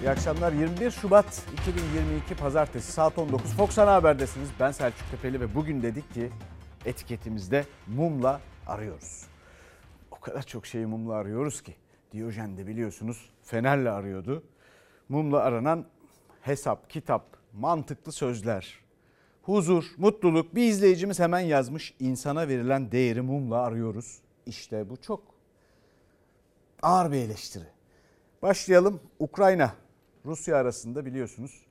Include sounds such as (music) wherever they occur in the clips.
İyi akşamlar. 21 Şubat 2022 Pazartesi saat 19 Fox Ana Haber'desiniz. Ben Selçuk Tepeli ve bugün dedik ki etiketimizde mumla arıyoruz. O kadar çok şeyi mumla arıyoruz ki. Diyojen de biliyorsunuz fenerle arıyordu. Mumla aranan hesap, kitap, mantıklı sözler, huzur, mutluluk. Bir izleyicimiz hemen yazmış. İnsana verilen değeri mumla arıyoruz. İşte bu çok ağır bir eleştiri. Başlayalım. Ukrayna, Rusya arasında biliyorsunuz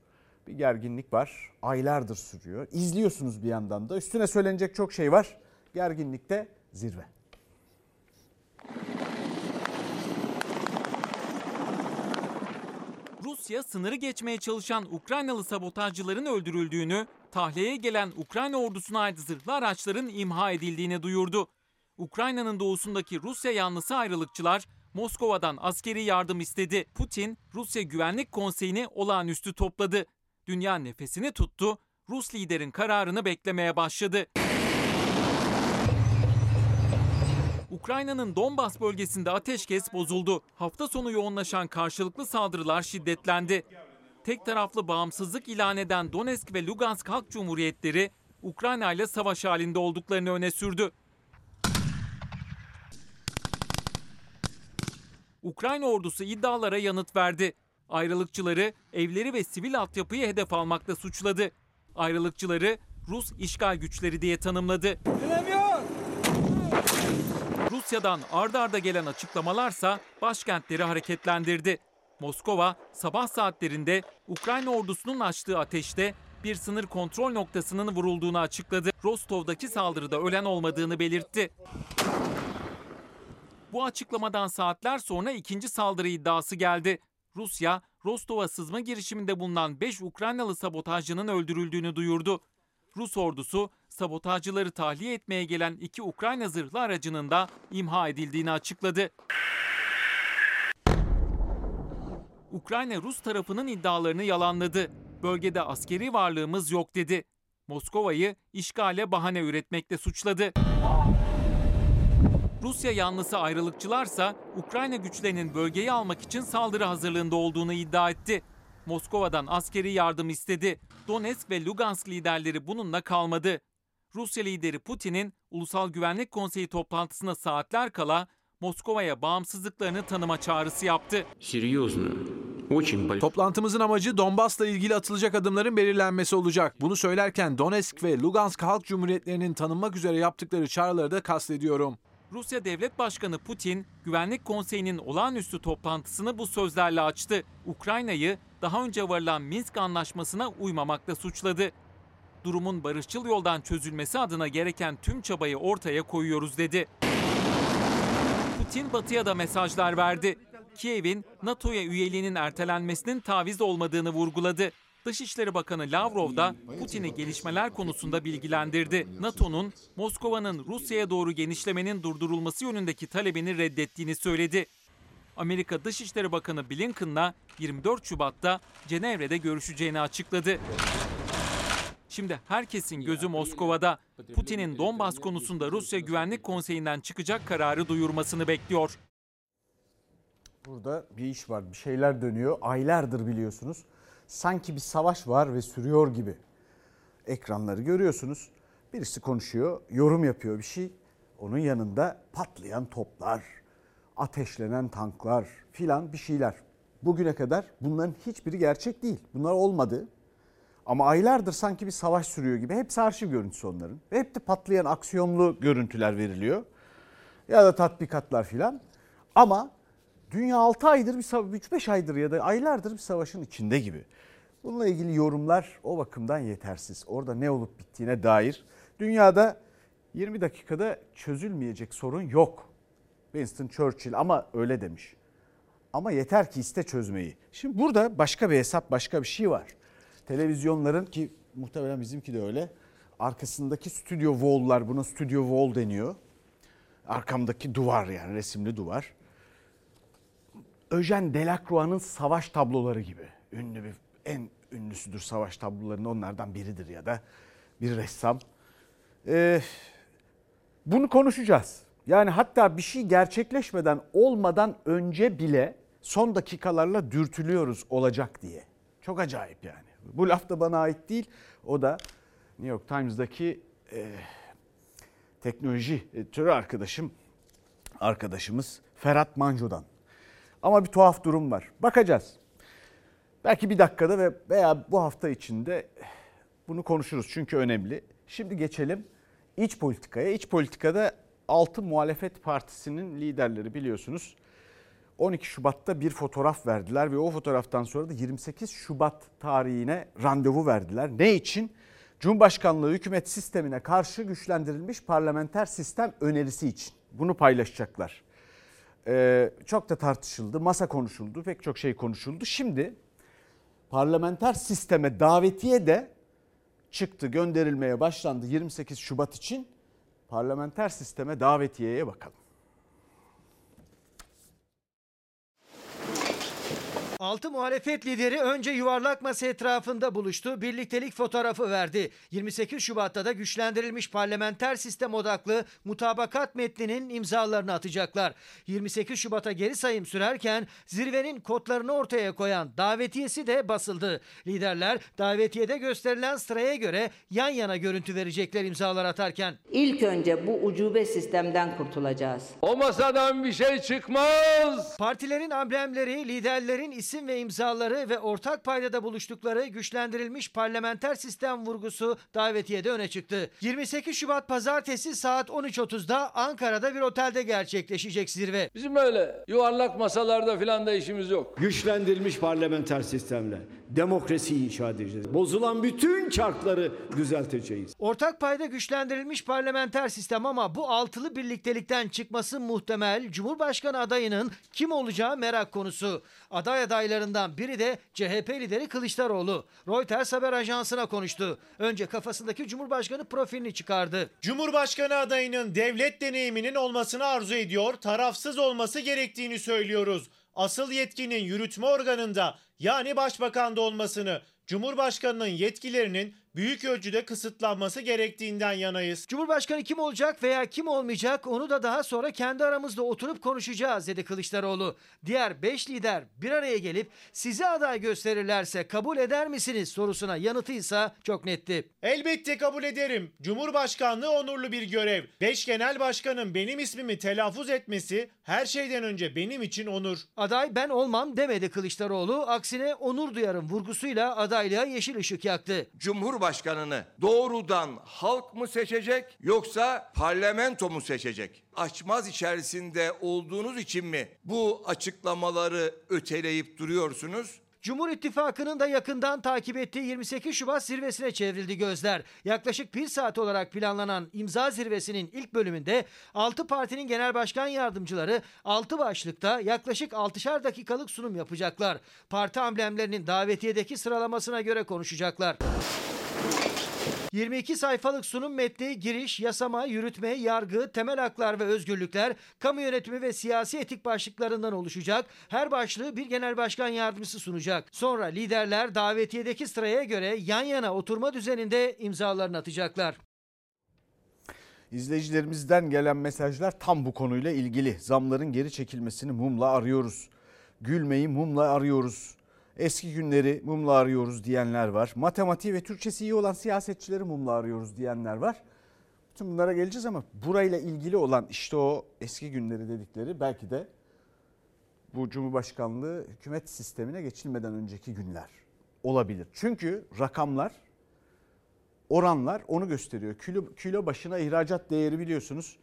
bir gerginlik var. Aylardır sürüyor. İzliyorsunuz bir yandan da. Üstüne söylenecek çok şey var. Gerginlikte zirve. Rusya sınırı geçmeye çalışan Ukraynalı sabotajcıların öldürüldüğünü, tahliyeye gelen Ukrayna ordusuna ait zırhlı araçların imha edildiğini duyurdu. Ukrayna'nın doğusundaki Rusya yanlısı ayrılıkçılar Moskova'dan askeri yardım istedi. Putin, Rusya Güvenlik Konseyi'ni olağanüstü topladı. Dünya nefesini tuttu, Rus liderin kararını beklemeye başladı. Ukrayna'nın Donbas bölgesinde ateşkes bozuldu. Hafta sonu yoğunlaşan karşılıklı saldırılar şiddetlendi. Tek taraflı bağımsızlık ilan eden Donetsk ve Lugansk Halk Cumhuriyetleri Ukrayna ile savaş halinde olduklarını öne sürdü. Ukrayna ordusu iddialara yanıt verdi. Ayrılıkçıları evleri ve sivil altyapıyı hedef almakla suçladı. Ayrılıkçıları Rus işgal güçleri diye tanımladı. Rusya'dan ardarda arda gelen açıklamalarsa başkentleri hareketlendirdi. Moskova sabah saatlerinde Ukrayna ordusunun açtığı ateşte bir sınır kontrol noktasının vurulduğunu açıkladı. Rostov'daki saldırıda ölen olmadığını belirtti. Bu açıklamadan saatler sonra ikinci saldırı iddiası geldi. Rusya, Rostov'a sızma girişiminde bulunan 5 Ukraynalı sabotajcının öldürüldüğünü duyurdu. Rus ordusu sabotajcıları tahliye etmeye gelen iki Ukrayna zırhlı aracının da imha edildiğini açıkladı. Ukrayna Rus tarafının iddialarını yalanladı. Bölgede askeri varlığımız yok dedi. Moskova'yı işgale bahane üretmekle suçladı. Rusya yanlısı ayrılıkçılarsa Ukrayna güçlerinin bölgeyi almak için saldırı hazırlığında olduğunu iddia etti. Moskova'dan askeri yardım istedi. Donetsk ve Lugansk liderleri bununla kalmadı. Rusya lideri Putin'in Ulusal Güvenlik Konseyi toplantısına saatler kala Moskova'ya bağımsızlıklarını tanıma çağrısı yaptı. Toplantımızın amacı Donbas'la ilgili atılacak adımların belirlenmesi olacak. Bunu söylerken Donetsk ve Lugansk Halk Cumhuriyetlerinin tanınmak üzere yaptıkları çağrıları da kastediyorum. Rusya Devlet Başkanı Putin, Güvenlik Konseyi'nin olağanüstü toplantısını bu sözlerle açtı. Ukrayna'yı daha önce varılan Minsk anlaşmasına uymamakla suçladı. Durumun barışçıl yoldan çözülmesi adına gereken tüm çabayı ortaya koyuyoruz dedi. Putin batıya da mesajlar verdi. Kiev'in NATO'ya üyeliğinin ertelenmesinin taviz olmadığını vurguladı. Dışişleri Bakanı Lavrov da Putin'i gelişmeler konusunda bilgilendirdi. NATO'nun Moskova'nın Rusya'ya doğru genişlemenin durdurulması yönündeki talebini reddettiğini söyledi. Amerika Dışişleri Bakanı Blinken'la 24 Şubat'ta Cenevre'de görüşeceğini açıkladı. Şimdi herkesin gözü Moskova'da. Putin'in Donbas konusunda Rusya Güvenlik Konseyi'nden çıkacak kararı duyurmasını bekliyor. Burada bir iş var, bir şeyler dönüyor. Aylardır biliyorsunuz sanki bir savaş var ve sürüyor gibi ekranları görüyorsunuz. Birisi konuşuyor, yorum yapıyor bir şey. Onun yanında patlayan toplar, ateşlenen tanklar filan bir şeyler. Bugüne kadar bunların hiçbiri gerçek değil. Bunlar olmadı. Ama aylardır sanki bir savaş sürüyor gibi. Hepsi arşiv görüntüsü onların. Ve hep de patlayan aksiyonlu görüntüler veriliyor. Ya da tatbikatlar filan. Ama dünya 6 aydır bir 3-5 aydır ya da aylardır bir savaşın içinde gibi. Bununla ilgili yorumlar o bakımdan yetersiz. Orada ne olup bittiğine dair dünyada 20 dakikada çözülmeyecek sorun yok. Winston Churchill ama öyle demiş. Ama yeter ki iste çözmeyi. Şimdi burada başka bir hesap, başka bir şey var. Televizyonların ki muhtemelen bizimki de öyle. Arkasındaki stüdyo wall'lar buna stüdyo wall deniyor. Arkamdaki duvar yani resimli duvar. Eugène Delacroix'ın savaş tabloları gibi. Ünlü bir en ünlüsüdür savaş tablolarının onlardan biridir ya da bir ressam. Ee, bunu konuşacağız. Yani hatta bir şey gerçekleşmeden olmadan önce bile son dakikalarla dürtülüyoruz olacak diye. Çok acayip yani. Bu laf da bana ait değil. O da New York Times'daki e, teknoloji editörü arkadaşım, arkadaşımız Ferhat Manco'dan. Ama bir tuhaf durum var. Bakacağız. Belki bir dakikada ve veya bu hafta içinde bunu konuşuruz çünkü önemli. Şimdi geçelim iç politikaya. İç politikada 6 muhalefet partisinin liderleri biliyorsunuz 12 Şubat'ta bir fotoğraf verdiler ve o fotoğraftan sonra da 28 Şubat tarihine randevu verdiler. Ne için? Cumhurbaşkanlığı hükümet sistemine karşı güçlendirilmiş parlamenter sistem önerisi için. Bunu paylaşacaklar. Ee, çok da tartışıldı, masa konuşuldu, pek çok şey konuşuldu. Şimdi parlamenter sisteme davetiye de çıktı, gönderilmeye başlandı 28 Şubat için. Parlamenter sisteme davetiyeye bakalım. Altı muhalefet lideri önce yuvarlak masa etrafında buluştu, birliktelik fotoğrafı verdi. 28 Şubat'ta da güçlendirilmiş parlamenter sistem odaklı mutabakat metninin imzalarını atacaklar. 28 Şubat'a geri sayım sürerken zirvenin kodlarını ortaya koyan davetiyesi de basıldı. Liderler davetiyede gösterilen sıraya göre yan yana görüntü verecekler imzalar atarken. İlk önce bu ucube sistemden kurtulacağız. O masadan bir şey çıkmaz. Partilerin amblemleri, liderlerin isim ve imzaları ve ortak paydada buluştukları güçlendirilmiş parlamenter sistem vurgusu davetiyede öne çıktı. 28 Şubat pazartesi saat 13.30'da Ankara'da bir otelde gerçekleşecek zirve. Bizim öyle yuvarlak masalarda filan da işimiz yok. güçlendirilmiş parlamenter sistemle demokrasiyi inşa edeceğiz. Bozulan bütün çarkları düzelteceğiz. Ortak payda güçlendirilmiş parlamenter sistem ama bu altılı birliktelikten çıkması muhtemel. Cumhurbaşkanı adayının kim olacağı merak konusu. Aday adaylarından biri de CHP lideri Kılıçdaroğlu. Reuters haber ajansına konuştu. Önce kafasındaki Cumhurbaşkanı profilini çıkardı. Cumhurbaşkanı adayının devlet deneyiminin olmasını arzu ediyor, tarafsız olması gerektiğini söylüyoruz. Asıl yetkinin yürütme organında yani başbakanda olmasını, Cumhurbaşkanının yetkilerinin büyük ölçüde kısıtlanması gerektiğinden yanayız. Cumhurbaşkanı kim olacak veya kim olmayacak onu da daha sonra kendi aramızda oturup konuşacağız dedi Kılıçdaroğlu. Diğer 5 lider bir araya gelip sizi aday gösterirlerse kabul eder misiniz sorusuna yanıtıysa çok netti. Elbette kabul ederim. Cumhurbaşkanlığı onurlu bir görev. 5 genel başkanın benim ismimi telaffuz etmesi her şeyden önce benim için onur. Aday ben olmam demedi Kılıçdaroğlu. Aksine onur duyarım vurgusuyla adaylığa yeşil ışık yaktı. Cumhurbaşkanını doğrudan halk mı seçecek yoksa parlamento mu seçecek? Açmaz içerisinde olduğunuz için mi bu açıklamaları öteleyip duruyorsunuz? Cumhur İttifakı'nın da yakından takip ettiği 28 Şubat zirvesine çevrildi gözler. Yaklaşık bir saat olarak planlanan imza zirvesinin ilk bölümünde 6 partinin genel başkan yardımcıları 6 başlıkta yaklaşık 6'şar dakikalık sunum yapacaklar. Parti amblemlerinin davetiyedeki sıralamasına göre konuşacaklar. 22 sayfalık sunum metni giriş, yasama, yürütme, yargı, temel haklar ve özgürlükler, kamu yönetimi ve siyasi etik başlıklarından oluşacak. Her başlığı bir genel başkan yardımcısı sunacak. Sonra liderler davetiyedeki sıraya göre yan yana oturma düzeninde imzalarını atacaklar. İzleyicilerimizden gelen mesajlar tam bu konuyla ilgili. Zamların geri çekilmesini mumla arıyoruz. Gülmeyi mumla arıyoruz. Eski günleri mumla arıyoruz diyenler var. Matematiği ve Türkçesi iyi olan siyasetçileri mumla arıyoruz diyenler var. Bütün bunlara geleceğiz ama burayla ilgili olan işte o eski günleri dedikleri belki de bu Cumhurbaşkanlığı hükümet sistemine geçilmeden önceki günler olabilir. Çünkü rakamlar oranlar onu gösteriyor. Kilo, kilo başına ihracat değeri biliyorsunuz.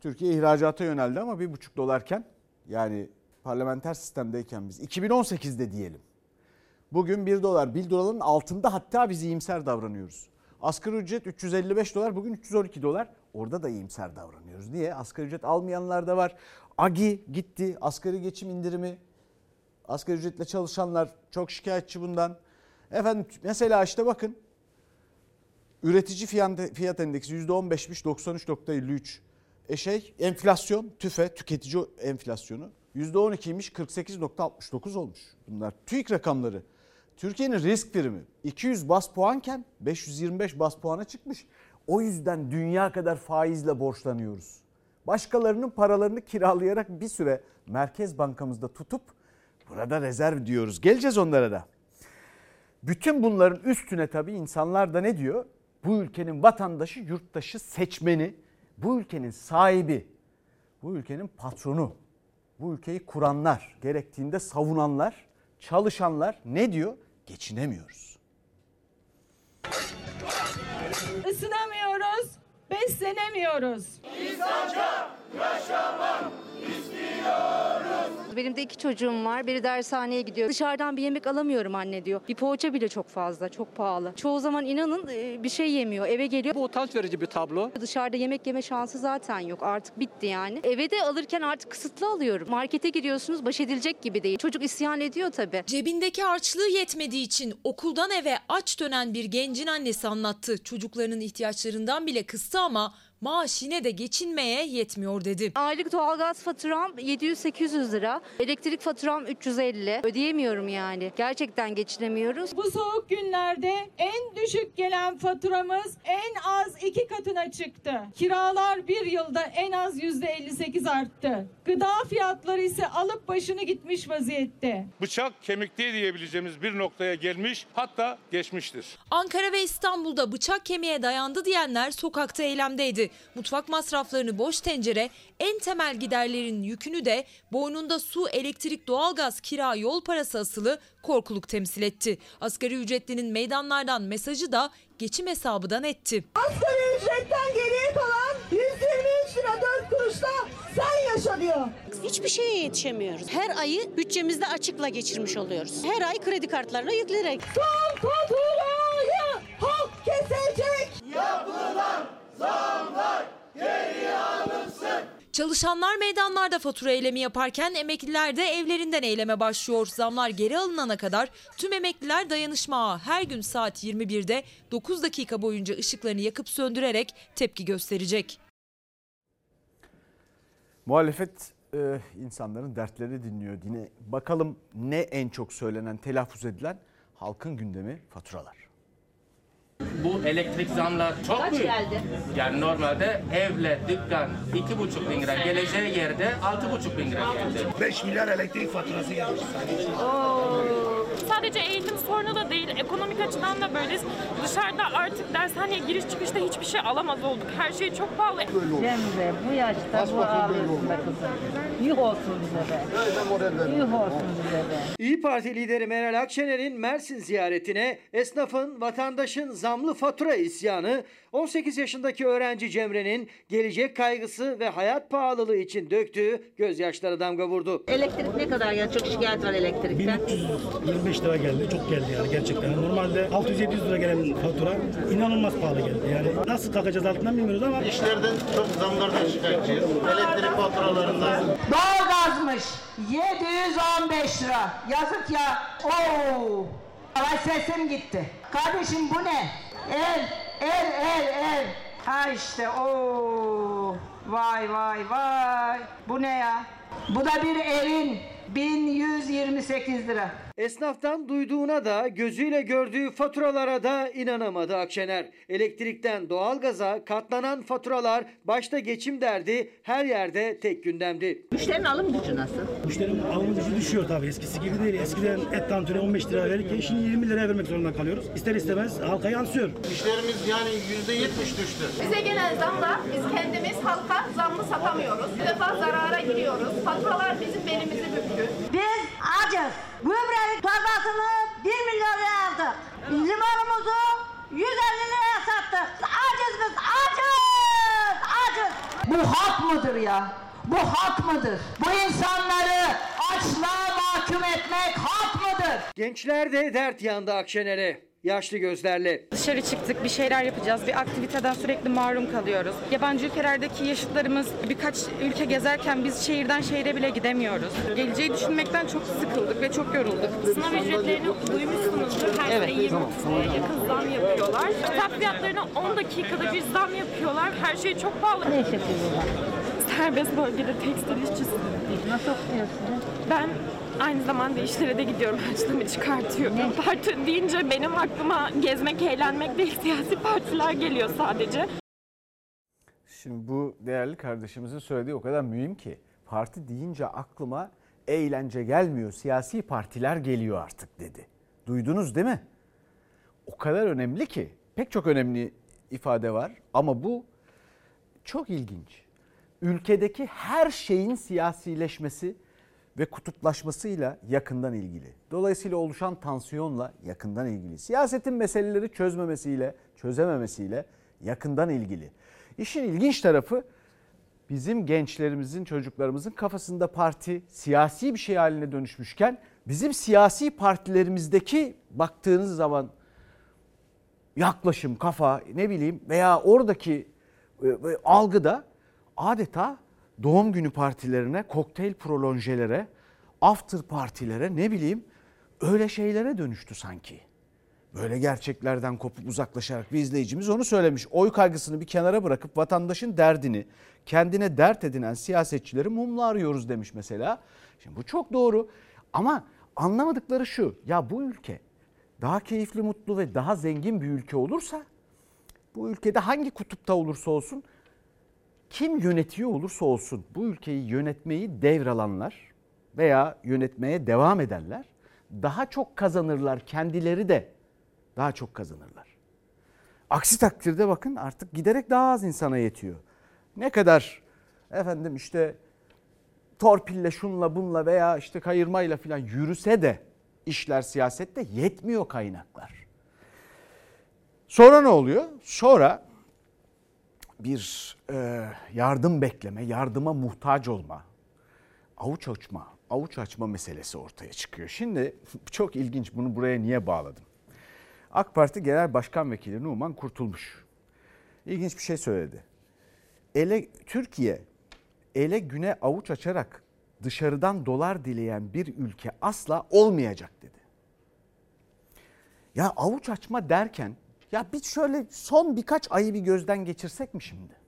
Türkiye ihracata yöneldi ama bir buçuk dolarken yani parlamenter sistemdeyken biz 2018'de diyelim. Bugün 1 dolar 1 doların altında hatta biz iyimser davranıyoruz. Asgari ücret 355 dolar bugün 312 dolar. Orada da iyimser davranıyoruz. Niye? Asgari ücret almayanlar da var. AGİ gitti. Asgari geçim indirimi. Asgari ücretle çalışanlar çok şikayetçi bundan. Efendim mesela işte bakın Üretici fiyat, fiyat endeksi %15'miş 93.53. E şey enflasyon tüfe tüketici enflasyonu %12'ymiş 48.69 olmuş. Bunlar TÜİK rakamları. Türkiye'nin risk primi 200 bas puanken 525 bas puana çıkmış. O yüzden dünya kadar faizle borçlanıyoruz. Başkalarının paralarını kiralayarak bir süre Merkez Bankamızda tutup Burada rezerv diyoruz. Geleceğiz onlara da. Bütün bunların üstüne tabii insanlar da ne diyor? Bu ülkenin vatandaşı, yurttaşı, seçmeni, bu ülkenin sahibi, bu ülkenin patronu, bu ülkeyi kuranlar, gerektiğinde savunanlar, çalışanlar ne diyor? Geçinemiyoruz. Isınamıyoruz, beslenemiyoruz. Benim de iki çocuğum var. Biri dershaneye gidiyor. Dışarıdan bir yemek alamıyorum anne diyor. Bir poğaça bile çok fazla, çok pahalı. Çoğu zaman inanın e, bir şey yemiyor. Eve geliyor. Bu utanç verici bir tablo. Dışarıda yemek yeme şansı zaten yok. Artık bitti yani. Eve de alırken artık kısıtlı alıyorum. Markete gidiyorsunuz baş edilecek gibi değil. Çocuk isyan ediyor tabii. Cebindeki harçlığı yetmediği için okuldan eve aç dönen bir gencin annesi anlattı. Çocuklarının ihtiyaçlarından bile kıstı ama maaş yine de geçinmeye yetmiyor dedi. Aylık doğalgaz faturam 700-800 lira. Elektrik faturam 350. Ödeyemiyorum yani. Gerçekten geçinemiyoruz. Bu soğuk günlerde en düşük gelen faturamız en az iki katına çıktı. Kiralar bir yılda en az yüzde 58 arttı. Gıda fiyatları ise alıp başını gitmiş vaziyette. Bıçak kemikte diyebileceğimiz bir noktaya gelmiş hatta geçmiştir. Ankara ve İstanbul'da bıçak kemiğe dayandı diyenler sokakta eylemdeydi. Mutfak masraflarını boş tencere, en temel giderlerin yükünü de boynunda su, elektrik, doğalgaz, kira, yol parası asılı korkuluk temsil etti. Asgari ücretlinin meydanlardan mesajı da geçim hesabıdan etti. Asgari ücretten geriye kalan 123 lira 4 kuruşla sen yaşa diyor. Hiçbir şeye yetişemiyoruz. Her ayı bütçemizde açıkla geçirmiş oluyoruz. Her ay kredi kartlarına yükleyerek. Son faturayı halk kesecek. Yapılan zamlar geri alınsın. Çalışanlar meydanlarda fatura eylemi yaparken emekliler de evlerinden eyleme başlıyor. Zamlar geri alınana kadar tüm emekliler dayanışma her gün saat 21'de 9 dakika boyunca ışıklarını yakıp söndürerek tepki gösterecek. Muhalefet e, insanların dertleri dinliyor. Yine bakalım ne en çok söylenen, telaffuz edilen halkın gündemi faturalar. Bu elektrik zamlar çok Kaç büyük. geldi? Yani normalde evle dükkan iki buçuk bin lira geleceği yerde altı buçuk bin lira geldi. 5 milyar elektrik faturası gelmiş. Sadece eğitim sorunu da değil, ekonomik açıdan da böyleyiz. Dışarıda artık dershaneye giriş çıkışta hiçbir şey alamaz olduk. Her şey çok pahalı. Cemre bu yaşta bu ağlıyorsun be kızım. Yuh olsun bize be. Yuh olsun bize be. İyi Parti lideri Meral Akşener'in Mersin ziyaretine esnafın, vatandaşın zamlı fatura isyanı, 18 yaşındaki öğrenci Cemre'nin gelecek kaygısı ve hayat pahalılığı için döktüğü gözyaşları damga vurdu. Elektrik ne kadar ya? Çok şikayet var elektrikten. 1325 lira geldi. Çok geldi yani gerçekten. Normalde 600-700 lira gelen fatura inanılmaz pahalı geldi. Yani nasıl kalkacağız altından bilmiyoruz ama. İşlerden çok zamlardan şikayetçiyiz. Elektrik faturalarından. Doğalgazmış. 715 lira. Yazık ya. Oo. Ay sesim gitti. Kardeşim bu ne? Ev, ev, ev, ev. Ha işte o. Vay vay vay. Bu ne ya? Bu da bir evin 1128 lira. Esnaftan duyduğuna da gözüyle gördüğü faturalara da inanamadı Akşener. Elektrikten doğalgaza katlanan faturalar başta geçim derdi her yerde tek gündemdi. Müşterinin alım gücü nasıl? Müşterinin alım gücü düşüyor tabii. Eskisi gibi değil. Eskiden et tantuni 15 lira verirken şimdi 20 liraya vermek zorunda kalıyoruz. İster istemez halka yansıyor. İşlerimiz yani yüzde yetmiş düştü. Bize gelen zamla biz kendimiz halka zamlı satamıyoruz. Bir defa zarara giriyoruz. Faturalar bizim belimizi büktü. Biz acız. Böbreğin torbasını 1 milyon liraya aldık. Limonumuzu 150 liraya sattık. Acız biz acız. Acız. Bu hak mıdır ya? Bu hak mıdır? Bu insanları açlığa mahkum etmek hak mıdır? Gençler de dert yandı Akşener'e. Yaşlı gözlerle. Dışarı çıktık, bir şeyler yapacağız. Bir aktiviteden sürekli mahrum kalıyoruz. Yabancı ülkelerdeki yaşıtlarımız birkaç ülke gezerken biz şehirden şehire bile gidemiyoruz. Geleceği düşünmekten çok sıkıldık ve çok yorulduk. Sınav ücretlerini duymuşsunuzdur. Her Evet. sene 20 liraya yakın zam yapıyorlar. Kitap fiyatlarına 10 dakikada bir zam yapıyorlar. Her şey çok pahalı. Ne iş yapıyorlar? Serbest bölgede tekstil işçisi. Nasıl okuyorsunuz? Ben aynı zamanda işlere de gidiyorum. Harçlığımı çıkartıyorum. Parti deyince benim aklıma gezmek, eğlenmek değil siyasi partiler geliyor sadece. Şimdi bu değerli kardeşimizin söylediği o kadar mühim ki parti deyince aklıma eğlence gelmiyor, siyasi partiler geliyor artık dedi. Duydunuz değil mi? O kadar önemli ki pek çok önemli ifade var ama bu çok ilginç. Ülkedeki her şeyin siyasileşmesi ve kutuplaşmasıyla yakından ilgili. Dolayısıyla oluşan tansiyonla yakından ilgili. Siyasetin meseleleri çözmemesiyle, çözememesiyle yakından ilgili. İşin ilginç tarafı bizim gençlerimizin, çocuklarımızın kafasında parti siyasi bir şey haline dönüşmüşken bizim siyasi partilerimizdeki baktığınız zaman yaklaşım, kafa ne bileyim veya oradaki e, e, algıda adeta doğum günü partilerine, kokteyl prolonjelere, after partilere ne bileyim öyle şeylere dönüştü sanki. Böyle gerçeklerden kopup uzaklaşarak bir izleyicimiz onu söylemiş. Oy kaygısını bir kenara bırakıp vatandaşın derdini kendine dert edinen siyasetçileri mumla arıyoruz demiş mesela. Şimdi bu çok doğru ama anlamadıkları şu. Ya bu ülke daha keyifli, mutlu ve daha zengin bir ülke olursa bu ülkede hangi kutupta olursa olsun kim yönetiyor olursa olsun bu ülkeyi yönetmeyi devralanlar veya yönetmeye devam edenler daha çok kazanırlar kendileri de daha çok kazanırlar. Aksi takdirde bakın artık giderek daha az insana yetiyor. Ne kadar efendim işte torpille şunla bunla veya işte kayırmayla falan yürüse de işler siyasette yetmiyor kaynaklar. Sonra ne oluyor? Sonra bir e, yardım bekleme, yardıma muhtaç olma, avuç açma, avuç açma meselesi ortaya çıkıyor. Şimdi (laughs) çok ilginç bunu buraya niye bağladım? AK Parti Genel Başkan Vekili Numan Kurtulmuş. İlginç bir şey söyledi. Ele Türkiye ele güne avuç açarak dışarıdan dolar dileyen bir ülke asla olmayacak dedi. Ya avuç açma derken ya bir şöyle son birkaç ayı bir gözden geçirsek mi şimdi?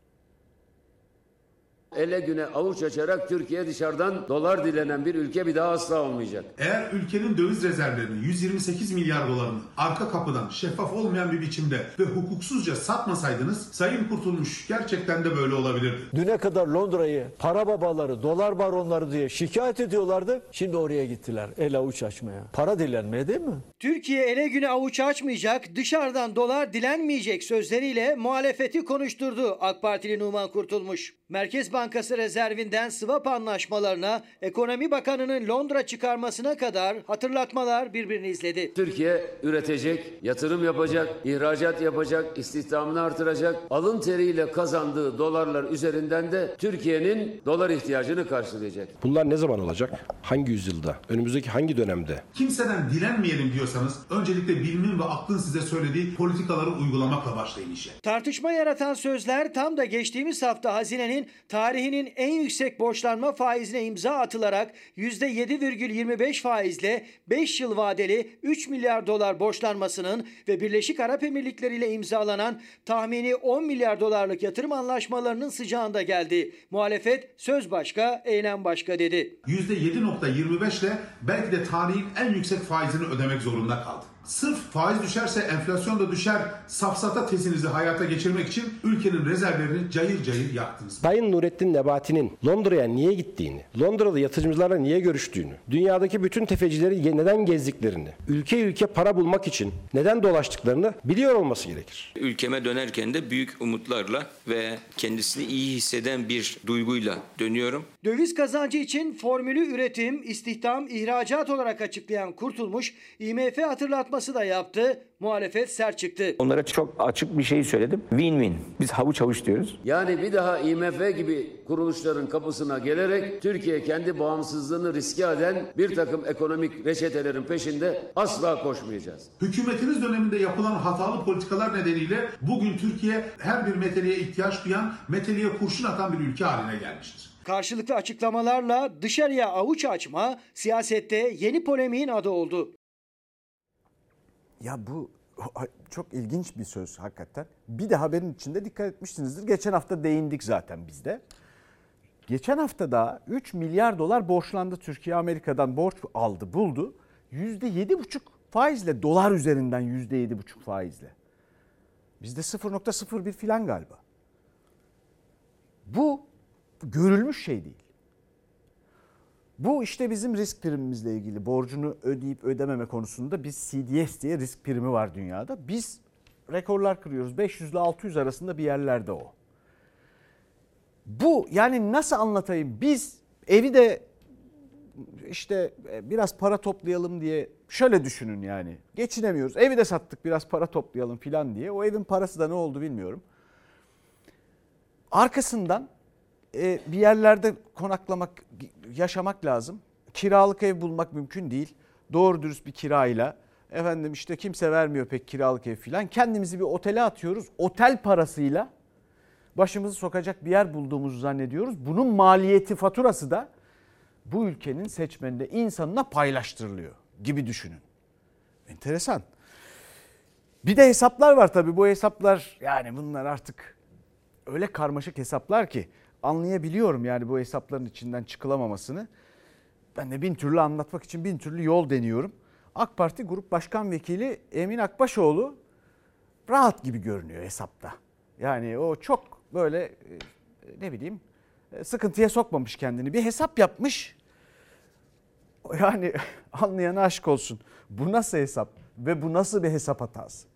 Ele güne avuç açarak Türkiye dışarıdan dolar dilenen bir ülke bir daha asla olmayacak. Eğer ülkenin döviz rezervlerini 128 milyar dolarını arka kapıdan şeffaf olmayan bir biçimde ve hukuksuzca satmasaydınız Sayın Kurtulmuş gerçekten de böyle olabilirdi. Düne kadar Londra'yı para babaları, dolar baronları diye şikayet ediyorlardı. Şimdi oraya gittiler el avuç açmaya. Para dilenmeye değil mi? Türkiye ele güne avuç açmayacak, dışarıdan dolar dilenmeyecek sözleriyle muhalefeti konuşturdu AK Partili Numan Kurtulmuş. Merkez Bankası rezervinden swap anlaşmalarına, Ekonomi Bakanı'nın Londra çıkarmasına kadar hatırlatmalar birbirini izledi. Türkiye üretecek, yatırım yapacak, ihracat yapacak, istihdamını artıracak. Alın teriyle kazandığı dolarlar üzerinden de Türkiye'nin dolar ihtiyacını karşılayacak. Bunlar ne zaman olacak? Hangi yüzyılda? Önümüzdeki hangi dönemde? Kimseden dilenmeyelim diyorsanız öncelikle bilimin ve aklın size söylediği politikaları uygulamakla başlayın işe. Tartışma yaratan sözler tam da geçtiğimiz hafta hazinenin tarihinin en yüksek borçlanma faizine imza atılarak %7,25 faizle 5 yıl vadeli 3 milyar dolar borçlanmasının ve Birleşik Arap Emirlikleri ile imzalanan tahmini 10 milyar dolarlık yatırım anlaşmalarının sıcağında geldi. Muhalefet söz başka, eylem başka dedi. %7.25 ile belki de tarihin en yüksek faizini ödemek zorunda kaldı. Sırf faiz düşerse enflasyon da düşer. Safsata tezinizi hayata geçirmek için ülkenin rezervlerini cayır cayır yaktınız. Sayın Nurettin Nebati'nin Londra'ya niye gittiğini, Londra'da yatırımcılarla niye görüştüğünü, dünyadaki bütün tefecileri neden gezdiklerini, ülke ülke para bulmak için neden dolaştıklarını biliyor olması gerekir. Ülkeme dönerken de büyük umutlarla ve kendisini iyi hisseden bir duyguyla dönüyorum. Döviz kazancı için formülü üretim, istihdam, ihracat olarak açıklayan Kurtulmuş, IMF hatırlatması da yaptı. Muhalefet sert çıktı. Onlara çok açık bir şey söyledim. Win-win. Biz havuç havuç diyoruz. Yani bir daha IMF gibi kuruluşların kapısına gelerek Türkiye kendi bağımsızlığını riske eden bir takım ekonomik reçetelerin peşinde asla koşmayacağız. Hükümetiniz döneminde yapılan hatalı politikalar nedeniyle bugün Türkiye her bir meteleye ihtiyaç duyan, meteleye kurşun atan bir ülke haline gelmiştir. Karşılıklı açıklamalarla dışarıya avuç açma siyasette yeni polemiğin adı oldu. Ya bu çok ilginç bir söz hakikaten. Bir de haberin içinde dikkat etmişsinizdir. Geçen hafta değindik zaten bizde. Geçen hafta da 3 milyar dolar borçlandı Türkiye Amerika'dan borç aldı buldu. %7,5 faizle dolar üzerinden %7,5 faizle. Bizde 0.01 filan galiba. Bu görülmüş şey değil. Bu işte bizim risk primimizle ilgili borcunu ödeyip ödememe konusunda biz CDS diye risk primi var dünyada. Biz rekorlar kırıyoruz. 500 ile 600 arasında bir yerlerde o. Bu yani nasıl anlatayım? Biz evi de işte e, biraz para toplayalım diye şöyle düşünün yani. Geçinemiyoruz. Evi de sattık biraz para toplayalım filan diye. O evin parası da ne oldu bilmiyorum. Arkasından e, bir yerlerde konaklamak, yaşamak lazım. Kiralık ev bulmak mümkün değil. Doğru dürüst bir kirayla efendim işte kimse vermiyor pek kiralık ev filan. Kendimizi bir otele atıyoruz. Otel parasıyla başımızı sokacak bir yer bulduğumuzu zannediyoruz. Bunun maliyeti faturası da bu ülkenin seçmeninde insanına paylaştırılıyor gibi düşünün. Enteresan. Bir de hesaplar var tabii bu hesaplar yani bunlar artık öyle karmaşık hesaplar ki anlayabiliyorum yani bu hesapların içinden çıkılamamasını. Ben de bin türlü anlatmak için bin türlü yol deniyorum. AK Parti Grup Başkan Vekili Emin Akbaşoğlu rahat gibi görünüyor hesapta. Yani o çok böyle e, ne bileyim e, sıkıntıya sokmamış kendini. Bir hesap yapmış. (laughs) Yani anlayana aşk olsun. Bu nasıl hesap ve bu nasıl bir hesap hatası?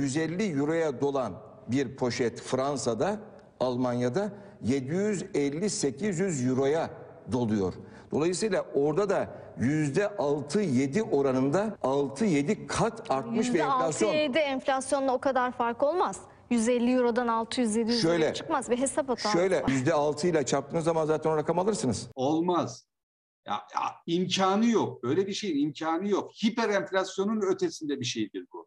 150 euroya dolan bir poşet Fransa'da, Almanya'da 750-800 euroya doluyor. Dolayısıyla orada da yüzde 6-7 oranında 6-7 kat artmış bir enflasyon. %6-7 enflasyonla o kadar fark olmaz. 150 Euro'dan 600-700 Şöyle, Euro'ya çıkmaz. Bir hesap hatası Şöyle var. yüzde 6 ile çarptığınız zaman zaten o rakam alırsınız. Olmaz. Ya, ya imkanı yok. Böyle bir şeyin imkanı yok. Hiper enflasyonun ötesinde bir şeydir bu.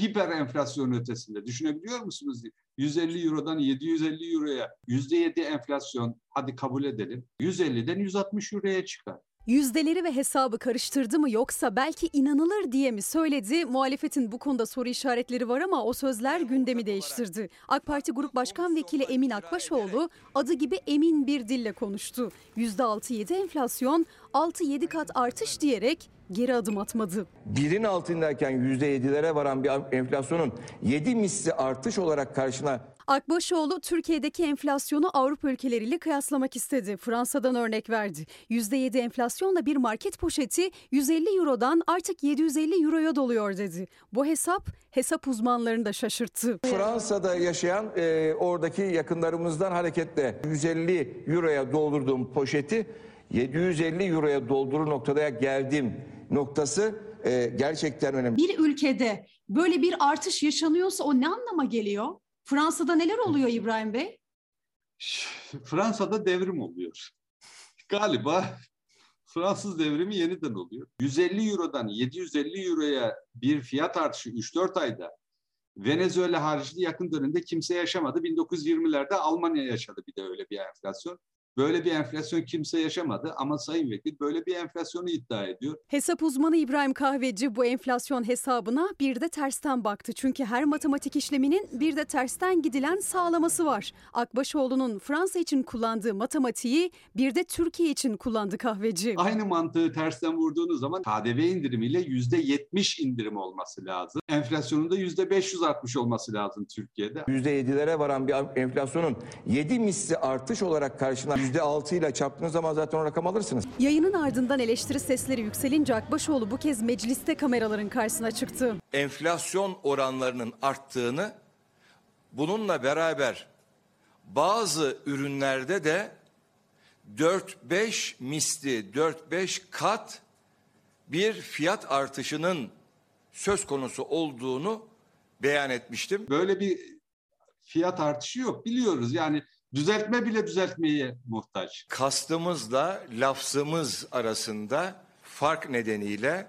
Hiper enflasyonun ötesinde. Düşünebiliyor musunuz? 150 Euro'dan 750 Euro'ya %7 enflasyon hadi kabul edelim. 150'den 160 Euro'ya çıkar. Yüzdeleri ve hesabı karıştırdı mı yoksa belki inanılır diye mi söyledi? Muhalefetin bu konuda soru işaretleri var ama o sözler gündemi değiştirdi. AK Parti Grup Başkan Vekili Emin Akbaşoğlu adı gibi emin bir dille konuştu. %6-7 enflasyon, 6-7 kat artış diyerek geri adım atmadı. Birin altındayken yüzde 7'lere varan bir enflasyonun 7 misli artış olarak karşına Akbaşoğlu Türkiye'deki enflasyonu Avrupa ülkeleriyle kıyaslamak istedi. Fransa'dan örnek verdi. %7 enflasyonla bir market poşeti 150 Euro'dan artık 750 Euro'ya doluyor dedi. Bu hesap hesap uzmanlarını da şaşırttı. Fransa'da yaşayan e, oradaki yakınlarımızdan hareketle 150 euroya doldurduğum poşeti 750 euroya doldurur noktada geldim noktası e, gerçekten önemli. Bir ülkede böyle bir artış yaşanıyorsa o ne anlama geliyor? Fransa'da neler oluyor İbrahim Bey? Fransa'da devrim oluyor. Galiba Fransız devrimi yeniden oluyor. 150 Euro'dan 750 Euro'ya bir fiyat artışı 3-4 ayda Venezuela haricinde yakın dönemde kimse yaşamadı. 1920'lerde Almanya yaşadı bir de öyle bir enflasyon. Böyle bir enflasyon kimse yaşamadı ama Sayın Vekil böyle bir enflasyonu iddia ediyor. Hesap uzmanı İbrahim Kahveci bu enflasyon hesabına bir de tersten baktı. Çünkü her matematik işleminin bir de tersten gidilen sağlaması var. Akbaşoğlu'nun Fransa için kullandığı matematiği bir de Türkiye için kullandı Kahveci. Aynı mantığı tersten vurduğunuz zaman KDV indirimiyle yüzde 70 indirim olması lazım. Enflasyonun da yüzde 500 artmış olması lazım Türkiye'de. Yüzde 7'lere varan bir enflasyonun 7 misli artış olarak karşına yüzde 6 ile çarptığınız zaman zaten o rakam alırsınız. Yayının ardından eleştiri sesleri yükselince Akbaşoğlu bu kez mecliste kameraların karşısına çıktı. Enflasyon oranlarının arttığını bununla beraber bazı ürünlerde de 4-5 misli 4-5 kat bir fiyat artışının söz konusu olduğunu beyan etmiştim. Böyle bir fiyat artışı yok biliyoruz. Yani düzeltme bile düzeltmeye muhtaç. Kastımızla lafzımız arasında fark nedeniyle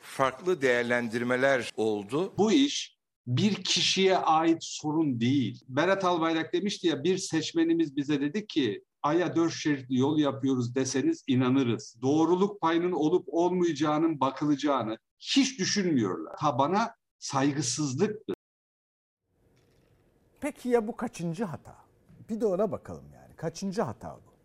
farklı değerlendirmeler oldu. Bu iş bir kişiye ait sorun değil. Berat Albayrak demişti ya bir seçmenimiz bize dedi ki Ay'a dört şeritli yol yapıyoruz deseniz inanırız. Doğruluk payının olup olmayacağının bakılacağını hiç düşünmüyorlar. Tabana saygısızlıktır. Peki ya bu kaçıncı hata? Bir de ona bakalım yani. Kaçıncı hata bu?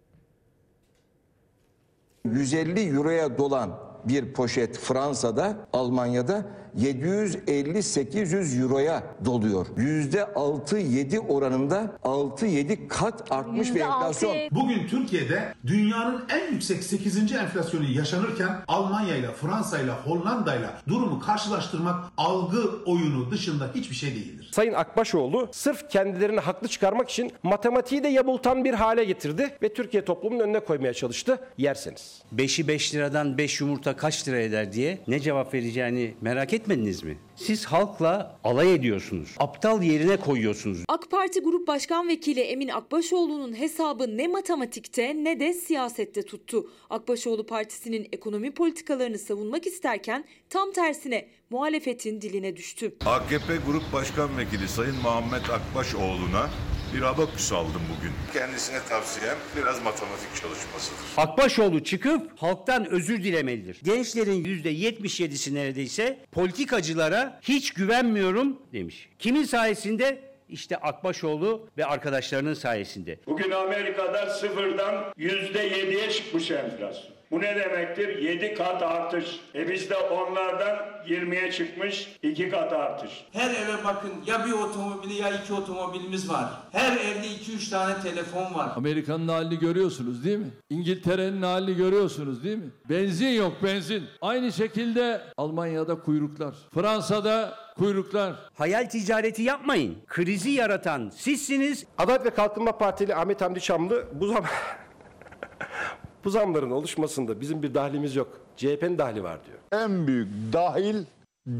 150 euroya dolan bir poşet Fransa'da, Almanya'da 750-800 euroya doluyor. %6-7 oranında 6-7 kat artmış bir enflasyon. Bugün Türkiye'de dünyanın en yüksek 8. enflasyonu yaşanırken Almanya ile Fransa ile Hollanda ile durumu karşılaştırmak algı oyunu dışında hiçbir şey değildir. Sayın Akbaşoğlu sırf kendilerini haklı çıkarmak için matematiği de yabultan bir hale getirdi ve Türkiye toplumunun önüne koymaya çalıştı. Yerseniz. 5'i 5 liradan 5 yumurta kaç lira eder diye ne cevap vereceğini merak etmediniz mi? Siz halkla alay ediyorsunuz. Aptal yerine koyuyorsunuz. AK Parti Grup Başkan Vekili Emin Akbaşoğlu'nun hesabı ne matematikte ne de siyasette tuttu. Akbaşoğlu Partisi'nin ekonomi politikalarını savunmak isterken tam tersine muhalefetin diline düştü. AKP Grup Başkan Vekili Sayın Muhammed Akbaşoğlu'na bir abaküs aldım bugün. Kendisine tavsiyem biraz matematik çalışmasıdır. Akbaşoğlu çıkıp halktan özür dilemelidir. Gençlerin %77'si neredeyse politikacılara hiç güvenmiyorum demiş. Kimin sayesinde? İşte Akbaşoğlu ve arkadaşlarının sayesinde. Bugün Amerika'da sıfırdan yüzde yediye çıkmış enflasyon. Bu ne demektir? 7 kat artış. E bizde onlardan 20'ye çıkmış 2 kat artış. Her eve bakın ya bir otomobili ya iki otomobilimiz var. Her evde iki üç tane telefon var. Amerika'nın halini görüyorsunuz değil mi? İngiltere'nin halini görüyorsunuz değil mi? Benzin yok benzin. Aynı şekilde Almanya'da kuyruklar. Fransa'da kuyruklar. Hayal ticareti yapmayın. Krizi yaratan sizsiniz. Adalet ve Kalkınma Partili Ahmet Hamdi Çamlı bu zam (laughs) bu zamların oluşmasında bizim bir dahlimiz yok. CHP'nin dahli var diyor. En büyük dahil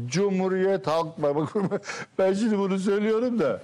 Cumhuriyet Halk Partisi. (laughs) Ben şimdi bunu söylüyorum da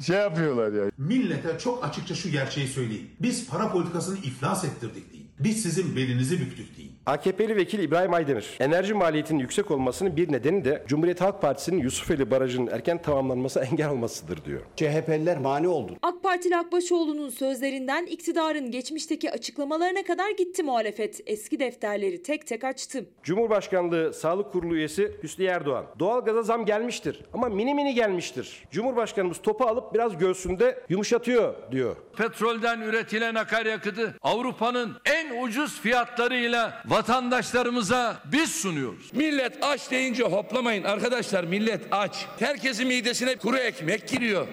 şey yapıyorlar yani. Millete çok açıkça şu gerçeği söyleyeyim. Biz para politikasını iflas ettirdik. Biz sizin belinizi büktük deyin. AKP'li vekil İbrahim Aydemir, enerji maliyetinin yüksek olmasının bir nedeni de Cumhuriyet Halk Partisi'nin Yusufeli Barajı'nın erken tamamlanması (laughs) engel olmasıdır diyor. CHP'liler mani oldu. AK Partili Akbaşoğlu'nun sözlerinden iktidarın geçmişteki açıklamalarına kadar gitti muhalefet. Eski defterleri tek tek açtı. Cumhurbaşkanlığı Sağlık Kurulu üyesi Hüsnü Erdoğan. Doğalgaza zam gelmiştir ama mini mini gelmiştir. Cumhurbaşkanımız topu alıp biraz göğsünde yumuşatıyor diyor. Petrolden üretilen akaryakıtı Avrupa'nın en ucuz fiyatlarıyla vatandaşlarımıza biz sunuyoruz. Millet aç deyince hoplamayın arkadaşlar millet aç. Herkesin midesine kuru ekmek giriyor.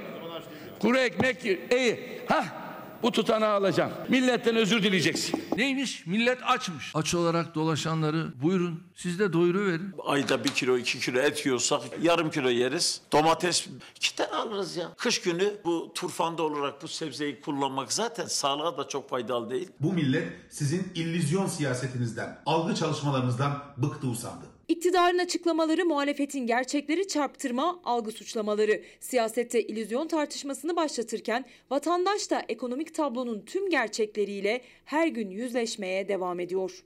Kuru ekmek. İyi. Hah bu tutanağı alacağım. Milletten özür dileyeceksin. Neymiş? Millet açmış. Aç olarak dolaşanları buyurun siz de doyuruverin. Ayda bir kilo iki kilo et yiyorsak yarım kilo yeriz. Domates iki tane alırız ya. Kış günü bu turfanda olarak bu sebzeyi kullanmak zaten sağlığa da çok faydalı değil. Bu millet sizin illüzyon siyasetinizden, algı çalışmalarınızdan bıktı usandı. İktidarın açıklamaları muhalefetin gerçekleri çarptırma, algı suçlamaları. Siyasette illüzyon tartışmasını başlatırken vatandaş da ekonomik tablonun tüm gerçekleriyle her gün yüzleşmeye devam ediyor.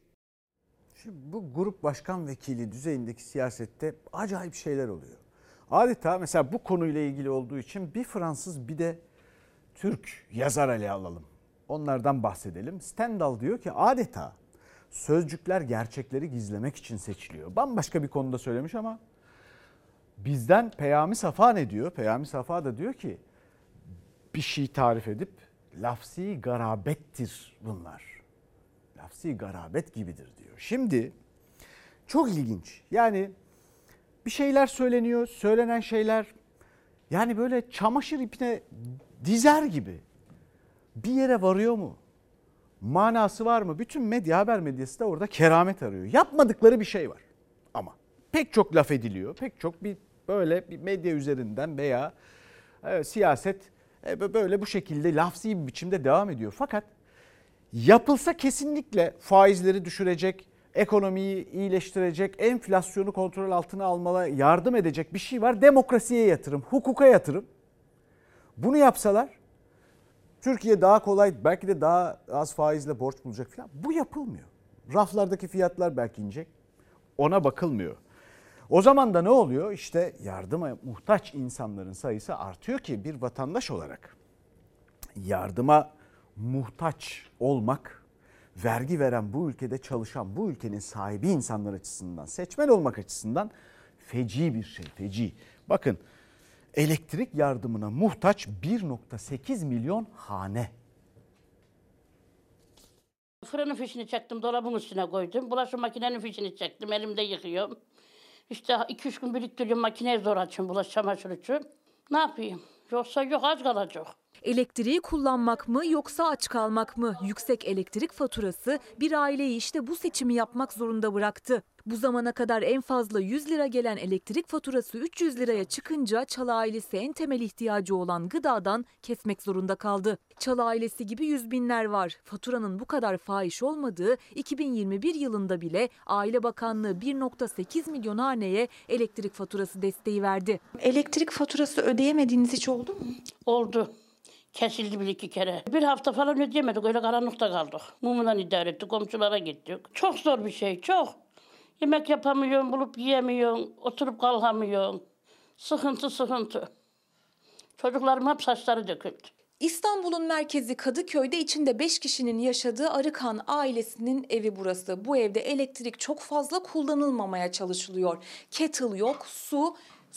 Şimdi bu grup başkan vekili düzeyindeki siyasette acayip şeyler oluyor. Adeta mesela bu konuyla ilgili olduğu için bir Fransız bir de Türk yazar ele alalım. Onlardan bahsedelim. Stendhal diyor ki adeta sözcükler gerçekleri gizlemek için seçiliyor. Bambaşka bir konuda söylemiş ama bizden Peyami Safa ne diyor? Peyami Safa da diyor ki bir şey tarif edip lafsi garabettir bunlar. Lafsi garabet gibidir diyor. Şimdi çok ilginç. Yani bir şeyler söyleniyor, söylenen şeyler yani böyle çamaşır ipine dizer gibi bir yere varıyor mu? Manası var mı? Bütün medya haber medyası da orada keramet arıyor. Yapmadıkları bir şey var ama pek çok laf ediliyor. Pek çok bir böyle bir medya üzerinden veya e, siyaset e, böyle bu şekilde lafzi bir biçimde devam ediyor. Fakat yapılsa kesinlikle faizleri düşürecek, ekonomiyi iyileştirecek, enflasyonu kontrol altına almaya yardım edecek bir şey var. Demokrasiye yatırım, hukuka yatırım. Bunu yapsalar Türkiye daha kolay belki de daha az faizle borç bulacak falan. Bu yapılmıyor. Raflardaki fiyatlar belki inecek. Ona bakılmıyor. O zaman da ne oluyor? İşte yardıma muhtaç insanların sayısı artıyor ki bir vatandaş olarak yardıma muhtaç olmak vergi veren bu ülkede çalışan bu ülkenin sahibi insanlar açısından seçmen olmak açısından feci bir şey feci. Bakın elektrik yardımına muhtaç 1.8 milyon hane. Fırının fişini çektim, dolabın üstüne koydum. Bulaşık makinenin fişini çektim, elimde yıkıyorum. İşte 2-3 gün biriktiriyorum makineye zor açayım bulaş çamaşır için. Ne yapayım? Yoksa yok az kalacak. Elektriği kullanmak mı yoksa aç kalmak mı? Yüksek elektrik faturası bir aileyi işte bu seçimi yapmak zorunda bıraktı. Bu zamana kadar en fazla 100 lira gelen elektrik faturası 300 liraya çıkınca Çalı ailesi en temel ihtiyacı olan gıdadan kesmek zorunda kaldı. Çalı ailesi gibi yüz binler var. Faturanın bu kadar fahiş olmadığı 2021 yılında bile Aile Bakanlığı 1.8 milyon haneye elektrik faturası desteği verdi. Elektrik faturası ödeyemediğiniz hiç oldu mu? Oldu. Kesildi bir iki kere. Bir hafta falan ödeyemedik. Öyle karanlıkta kaldık. Mumdan idare ettik. Komşulara gittik. Çok zor bir şey. Çok. Yemek yapamıyorsun, bulup yiyemiyorsun. Oturup kalkamıyorsun. Sıkıntı sıkıntı. Çocuklarım hep saçları döküldü. İstanbul'un merkezi Kadıköy'de içinde 5 kişinin yaşadığı Arıkan ailesinin evi burası. Bu evde elektrik çok fazla kullanılmamaya çalışılıyor. Kettle yok, su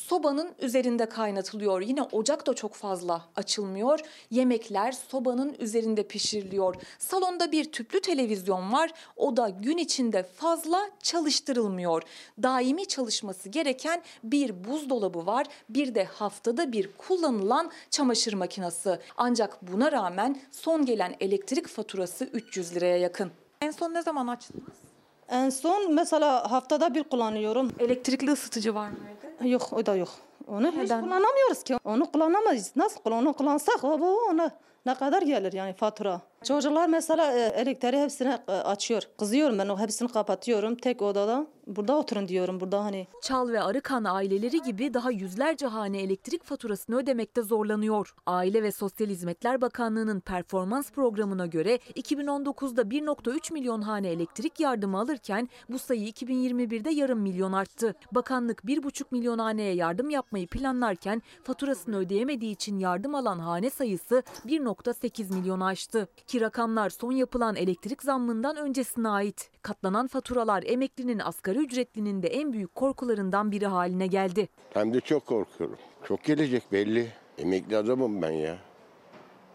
sobanın üzerinde kaynatılıyor. Yine ocak da çok fazla açılmıyor. Yemekler sobanın üzerinde pişiriliyor. Salonda bir tüplü televizyon var. O da gün içinde fazla çalıştırılmıyor. Daimi çalışması gereken bir buzdolabı var. Bir de haftada bir kullanılan çamaşır makinesi. Ancak buna rağmen son gelen elektrik faturası 300 liraya yakın. En son ne zaman açtınız? En son mesela haftada bir kullanıyorum. Elektrikli ısıtıcı var mıydı? Yok o da yok. Onu hiç kullanamıyoruz ki. Onu kullanamayız. Nasıl kullan- onu kullansak o bu ona ne kadar gelir yani fatura. Çocuklar mesela e, elektriği hepsini e, açıyor. Kızıyorum ben o hepsini kapatıyorum tek odada. Burada oturun diyorum burada hani. Çal ve Arıkan aileleri gibi daha yüzlerce hane elektrik faturasını ödemekte zorlanıyor. Aile ve Sosyal Hizmetler Bakanlığı'nın performans programına göre 2019'da 1.3 milyon hane elektrik yardımı alırken bu sayı 2021'de yarım milyon arttı. Bakanlık 1.5 milyon haneye yardım yapmayı planlarken faturasını ödeyemediği için yardım alan hane sayısı 1.8 milyon aştı. Ki rakamlar son yapılan elektrik zammından öncesine ait. Katlanan faturalar emeklinin asgari ücretlinin de en büyük korkularından biri haline geldi. Hem de çok korkuyorum. Çok gelecek belli. Emekli adamım ben ya.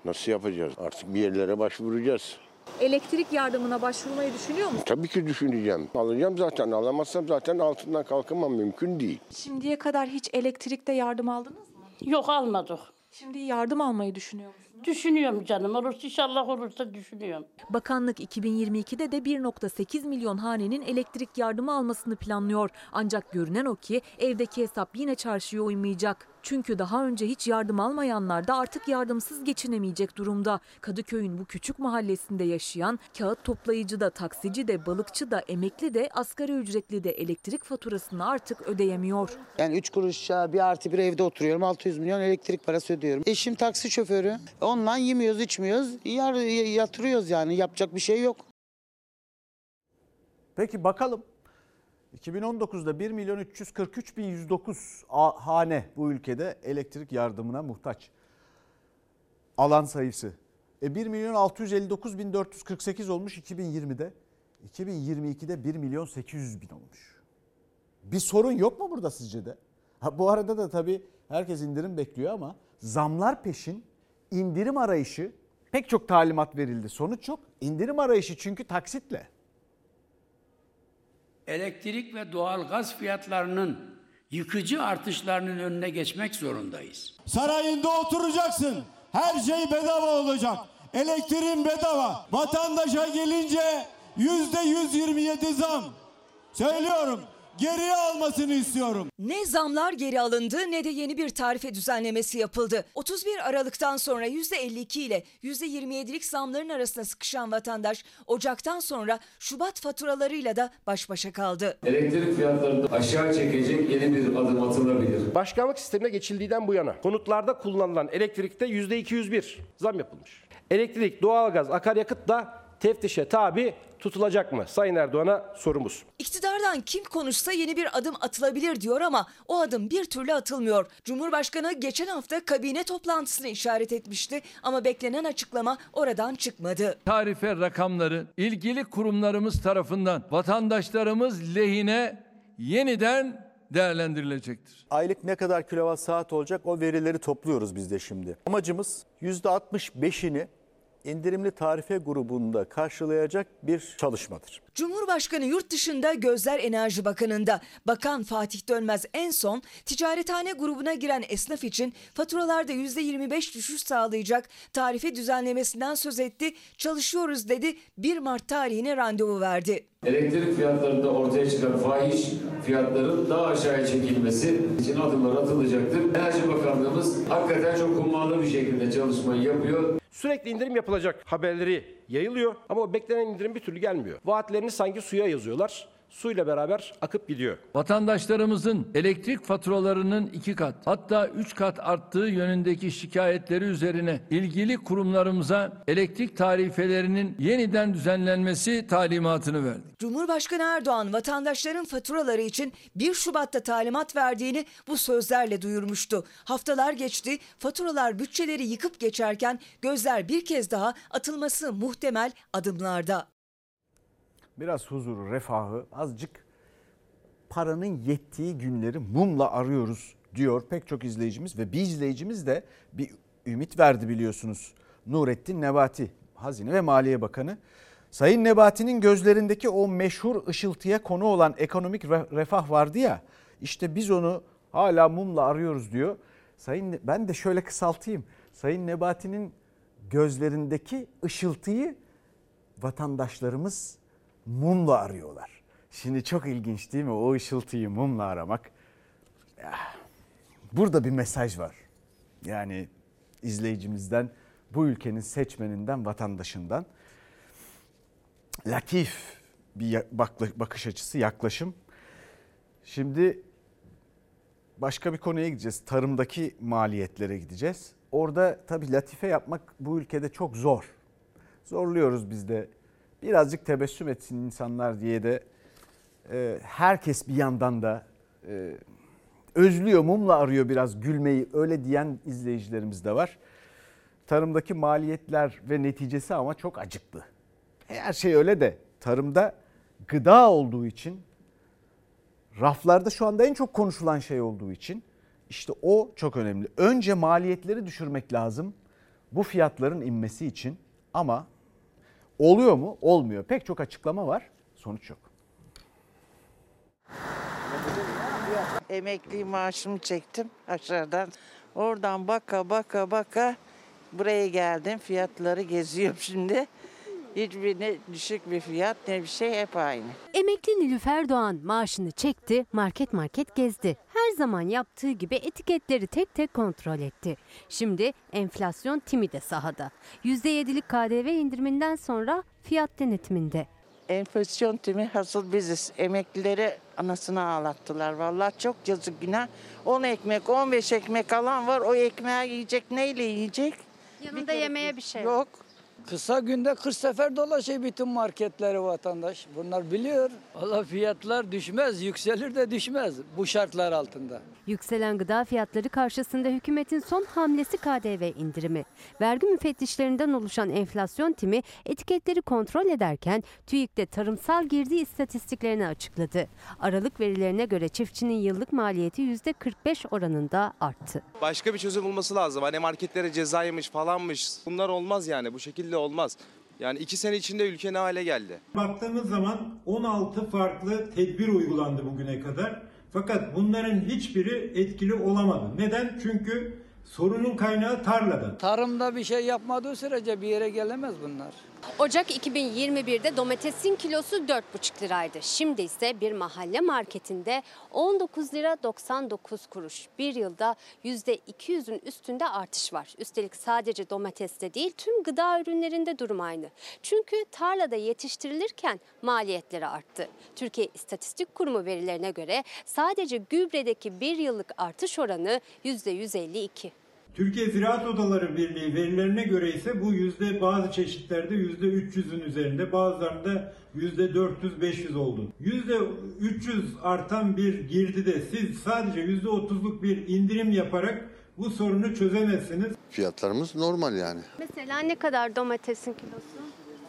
Nasıl yapacağız? Artık bir yerlere başvuracağız. Elektrik yardımına başvurmayı düşünüyor musun? Tabii ki düşüneceğim. Alacağım zaten. Alamazsam zaten altından kalkamam. Mümkün değil. Şimdiye kadar hiç elektrikte yardım aldınız mı? Yok almadık. Şimdi yardım almayı düşünüyor Düşünüyorum canım. Olursa inşallah olursa düşünüyorum. Bakanlık 2022'de de 1.8 milyon hanenin elektrik yardımı almasını planlıyor. Ancak görünen o ki evdeki hesap yine çarşıya uymayacak. Çünkü daha önce hiç yardım almayanlar da artık yardımsız geçinemeyecek durumda. Kadıköy'ün bu küçük mahallesinde yaşayan kağıt toplayıcı da, taksici de, balıkçı da, emekli de, asgari ücretli de elektrik faturasını artık ödeyemiyor. Yani 3 kuruşa bir artı bir evde oturuyorum. 600 milyon elektrik parası ödüyorum. Eşim taksi şoförü. Ondan yemiyoruz, içmiyoruz. Yar, yatırıyoruz yani. Yapacak bir şey yok. Peki bakalım. 2019'da 1 milyon 343 bin 109 a- hane bu ülkede elektrik yardımına muhtaç. Alan sayısı. E 1 milyon 659 bin 448 olmuş 2020'de. 2022'de 1 milyon 800 bin olmuş. Bir sorun yok mu burada sizce de? Ha, bu arada da tabii herkes indirim bekliyor ama zamlar peşin indirim arayışı pek çok talimat verildi. Sonuç yok. İndirim arayışı çünkü taksitle. Elektrik ve doğal gaz fiyatlarının yıkıcı artışlarının önüne geçmek zorundayız. Sarayında oturacaksın. Her şey bedava olacak. Elektriğin bedava. Vatandaşa gelince yüzde 127 zam. Söylüyorum geriye almasını istiyorum. Ne zamlar geri alındı ne de yeni bir tarife düzenlemesi yapıldı. 31 Aralık'tan sonra %52 ile %27'lik zamların arasında sıkışan vatandaş Ocak'tan sonra Şubat faturalarıyla da baş başa kaldı. Elektrik fiyatlarını aşağı çekecek yeni bir adım atılabilir. Başkanlık sistemine geçildiğinden bu yana konutlarda kullanılan elektrikte %201 zam yapılmış. Elektrik, doğalgaz, akaryakıt da teftişe tabi tutulacak mı? Sayın Erdoğan'a sorumuz. İktidardan kim konuşsa yeni bir adım atılabilir diyor ama o adım bir türlü atılmıyor. Cumhurbaşkanı geçen hafta kabine toplantısını işaret etmişti ama beklenen açıklama oradan çıkmadı. Tarife rakamları ilgili kurumlarımız tarafından vatandaşlarımız lehine yeniden değerlendirilecektir. Aylık ne kadar kilowatt saat olacak o verileri topluyoruz biz de şimdi. Amacımız %65'ini indirimli tarife grubunda karşılayacak bir çalışmadır. Cumhurbaşkanı yurt dışında Gözler Enerji Bakanı'nda. Bakan Fatih Dönmez en son ticarethane grubuna giren esnaf için faturalarda %25 düşüş sağlayacak tarife düzenlemesinden söz etti. Çalışıyoruz dedi 1 Mart tarihine randevu verdi. Elektrik fiyatlarında ortaya çıkan fahiş fiyatların daha aşağıya çekilmesi için adımlar atılacaktır. Enerji Bakanlığımız hakikaten çok hummalı bir şekilde çalışmayı yapıyor. Sürekli indirim yapılacak haberleri yayılıyor ama o beklenen indirim bir türlü gelmiyor. Vaatlerini sanki suya yazıyorlar. Suyla beraber akıp gidiyor. Vatandaşlarımızın elektrik faturalarının iki kat hatta üç kat arttığı yönündeki şikayetleri üzerine ilgili kurumlarımıza elektrik tarifelerinin yeniden düzenlenmesi talimatını verdi. Cumhurbaşkanı Erdoğan vatandaşların faturaları için 1 Şubat'ta talimat verdiğini bu sözlerle duyurmuştu. Haftalar geçti, faturalar bütçeleri yıkıp geçerken gözler bir kez daha atılması muhtemel adımlarda. Biraz huzuru, refahı, azıcık paranın yettiği günleri mumla arıyoruz diyor pek çok izleyicimiz ve bir izleyicimiz de bir ümit verdi biliyorsunuz. Nurettin Nebati, Hazine ve Maliye Bakanı. Sayın Nebati'nin gözlerindeki o meşhur ışıltıya konu olan ekonomik re- refah vardı ya. işte biz onu hala mumla arıyoruz diyor. Sayın ben de şöyle kısaltayım. Sayın Nebati'nin gözlerindeki ışıltıyı vatandaşlarımız mumla arıyorlar. Şimdi çok ilginç değil mi o ışıltıyı mumla aramak? Burada bir mesaj var. Yani izleyicimizden, bu ülkenin seçmeninden, vatandaşından latif bir bakış açısı, yaklaşım. Şimdi başka bir konuya gideceğiz. Tarımdaki maliyetlere gideceğiz. Orada tabii latife yapmak bu ülkede çok zor. Zorluyoruz biz de. Birazcık tebessüm etsin insanlar diye de e, herkes bir yandan da e, özlüyor, mumla arıyor biraz gülmeyi. Öyle diyen izleyicilerimiz de var. Tarımdaki maliyetler ve neticesi ama çok acıklı. Her şey öyle de tarımda gıda olduğu için raflarda şu anda en çok konuşulan şey olduğu için işte o çok önemli. Önce maliyetleri düşürmek lazım bu fiyatların inmesi için ama oluyor mu? Olmuyor. Pek çok açıklama var. Sonuç yok. Emekli maaşımı çektim aşağıdan. Oradan baka baka baka buraya geldim. Fiyatları geziyorum (laughs) şimdi. Hiçbir ne düşük bir fiyat ne bir şey hep aynı. Emekli Nilüfer Doğan maaşını çekti, market market gezdi. Her zaman yaptığı gibi etiketleri tek tek kontrol etti. Şimdi enflasyon timi de sahada. %7'lik KDV indiriminden sonra fiyat denetiminde. Enflasyon timi hasıl biziz. Emeklileri anasını ağlattılar. Vallahi çok yazık günah. 10 ekmek, 15 ekmek alan var. O ekmeği yiyecek neyle yiyecek? Yanında yemeğe bir şey yok. Kısa günde 40 sefer dolaşıyor bütün marketleri vatandaş. Bunlar biliyor. Valla fiyatlar düşmez, yükselir de düşmez bu şartlar altında. Yükselen gıda fiyatları karşısında hükümetin son hamlesi KDV indirimi. Vergi müfettişlerinden oluşan enflasyon timi etiketleri kontrol ederken TÜİK'te tarımsal girdi istatistiklerini açıkladı. Aralık verilerine göre çiftçinin yıllık maliyeti %45 oranında arttı. Başka bir çözüm bulması lazım. Hani marketlere cezaymış falanmış. Bunlar olmaz yani bu şekilde olmaz. Yani iki sene içinde ülke ne hale geldi? Baktığımız zaman 16 farklı tedbir uygulandı bugüne kadar. Fakat bunların hiçbiri etkili olamadı. Neden? Çünkü sorunun kaynağı tarlada. Tarımda bir şey yapmadığı sürece bir yere gelemez bunlar. Ocak 2021'de domatesin kilosu 4,5 liraydı. Şimdi ise bir mahalle marketinde 19 lira 99 kuruş. Bir yılda %200'ün üstünde artış var. Üstelik sadece domateste değil tüm gıda ürünlerinde durum aynı. Çünkü tarlada yetiştirilirken maliyetleri arttı. Türkiye İstatistik Kurumu verilerine göre sadece gübredeki bir yıllık artış oranı %152. Türkiye Ziraat Odaları Birliği verilerine göre ise bu yüzde bazı çeşitlerde yüzde 300'ün üzerinde bazılarında yüzde 400-500 oldu. Yüzde 300 artan bir girdide siz sadece yüzde 30'luk bir indirim yaparak bu sorunu çözemezsiniz. Fiyatlarımız normal yani. Mesela ne kadar domatesin kilosu?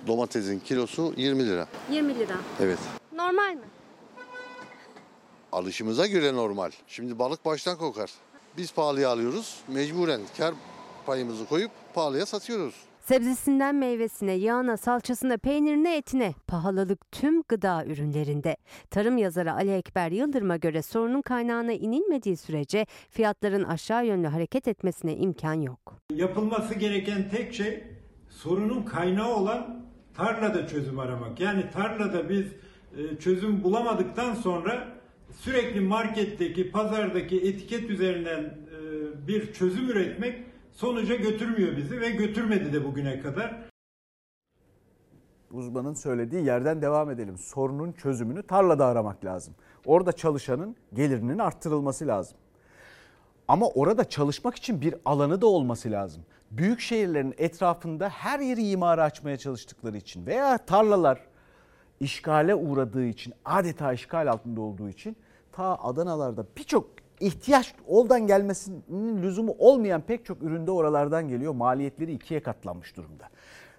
Domatesin kilosu 20 lira. 20 lira. Evet. Normal mi? Alışımıza göre normal. Şimdi balık baştan kokar. Biz pahalıya alıyoruz. Mecburen kar payımızı koyup pahalıya satıyoruz. Sebzesinden meyvesine, yağına, salçasına, peynirine, etine pahalılık tüm gıda ürünlerinde. Tarım yazarı Ali Ekber Yıldırım'a göre sorunun kaynağına inilmediği sürece fiyatların aşağı yönlü hareket etmesine imkan yok. Yapılması gereken tek şey sorunun kaynağı olan tarlada çözüm aramak. Yani tarlada biz e, çözüm bulamadıktan sonra sürekli marketteki, pazardaki etiket üzerinden e, bir çözüm üretmek sonuca götürmüyor bizi ve götürmedi de bugüne kadar. Uzmanın söylediği yerden devam edelim. Sorunun çözümünü tarlada aramak lazım. Orada çalışanın gelirinin arttırılması lazım. Ama orada çalışmak için bir alanı da olması lazım. Büyük şehirlerin etrafında her yeri imara açmaya çalıştıkları için veya tarlalar işgale uğradığı için, adeta işgal altında olduğu için ta Adanalarda birçok ihtiyaç oldan gelmesinin lüzumu olmayan pek çok üründe oralardan geliyor. Maliyetleri ikiye katlanmış durumda.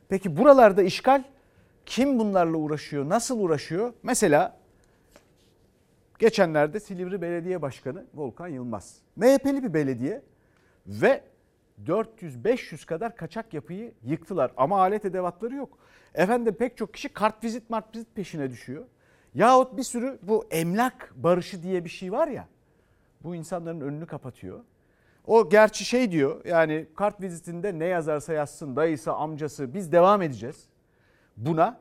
Peki buralarda işgal kim bunlarla uğraşıyor, nasıl uğraşıyor? Mesela geçenlerde Silivri Belediye Başkanı Volkan Yılmaz. MHP'li bir belediye ve 400-500 kadar kaçak yapıyı yıktılar ama alet edevatları yok. Efendim pek çok kişi kart vizit mart vizit peşine düşüyor. Yahut bir sürü bu emlak barışı diye bir şey var ya bu insanların önünü kapatıyor. O gerçi şey diyor yani kart vizitinde ne yazarsa yazsın dayısı amcası biz devam edeceğiz buna.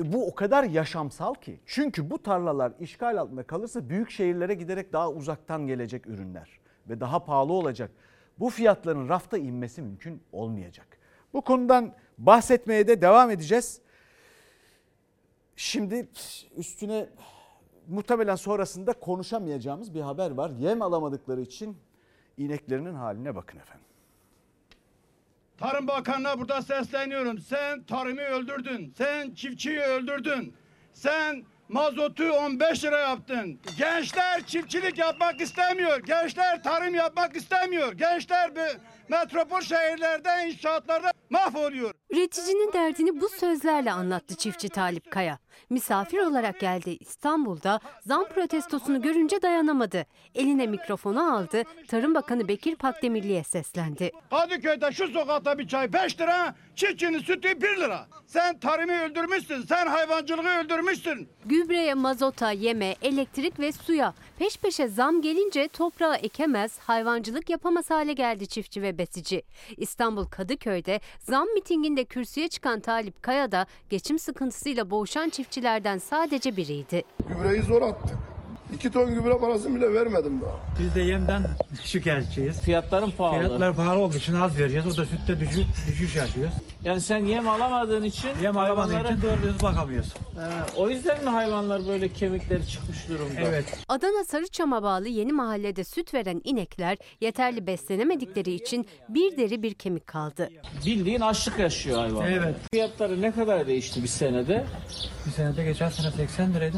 E, Bu o kadar yaşamsal ki. Çünkü bu tarlalar işgal altında kalırsa büyük şehirlere giderek daha uzaktan gelecek ürünler ve daha pahalı olacak. Bu fiyatların rafta inmesi mümkün olmayacak. Bu konudan bahsetmeye de devam edeceğiz. Şimdi üstüne muhtemelen sonrasında konuşamayacağımız bir haber var. Yem alamadıkları için ineklerinin haline bakın efendim. Tarım Bakanı'na burada sesleniyorum. Sen tarımı öldürdün. Sen çiftçiyi öldürdün. Sen mazotu 15 lira yaptın. Gençler çiftçilik yapmak istemiyor. Gençler tarım yapmak istemiyor. Gençler bir metropol şehirlerde, inşaatlarda mahvoluyor. Üreticinin derdini bu sözlerle anlattı çiftçi Talip Kaya. Misafir olarak geldi İstanbul'da zam protestosunu görünce dayanamadı. Eline mikrofonu aldı, Tarım Bakanı Bekir Pakdemirli'ye seslendi. Kadıköy'de şu sokakta bir çay 5 lira, çiftçinin sütü 1 lira. Sen tarımı öldürmüşsün, sen hayvancılığı öldürmüşsün. Gübreye, mazota, yeme, elektrik ve suya peş peşe zam gelince toprağı ekemez, hayvancılık yapamaz hale geldi çiftçi ve besici. İstanbul Kadıköy'de zam mitinginde kürsüye çıkan Talip Kaya da geçim sıkıntısıyla boğuşan çiftçilerden sadece biriydi. Gübreyi zor attık. İki ton gübre parasını bile vermedim daha. Biz de yemden şikayetçiyiz. Fiyatların pahalı. Fiyatlar pahalı olduğu için az vereceğiz. O da sütte düşüş, düşüş yaşıyoruz. Yani sen yem alamadığın için Yem alamadığın hayvanlara- için doğru düz bakamıyoruz. He, o yüzden mi hayvanlar böyle kemikleri çıkmış durumda? Evet. Adana Sarıçam'a bağlı yeni mahallede süt veren inekler yeterli beslenemedikleri için bir deri bir kemik kaldı. Bildiğin açlık yaşıyor hayvan. Evet. Fiyatları ne kadar değişti bir senede? Bir senede geçen sene 80 liraydı.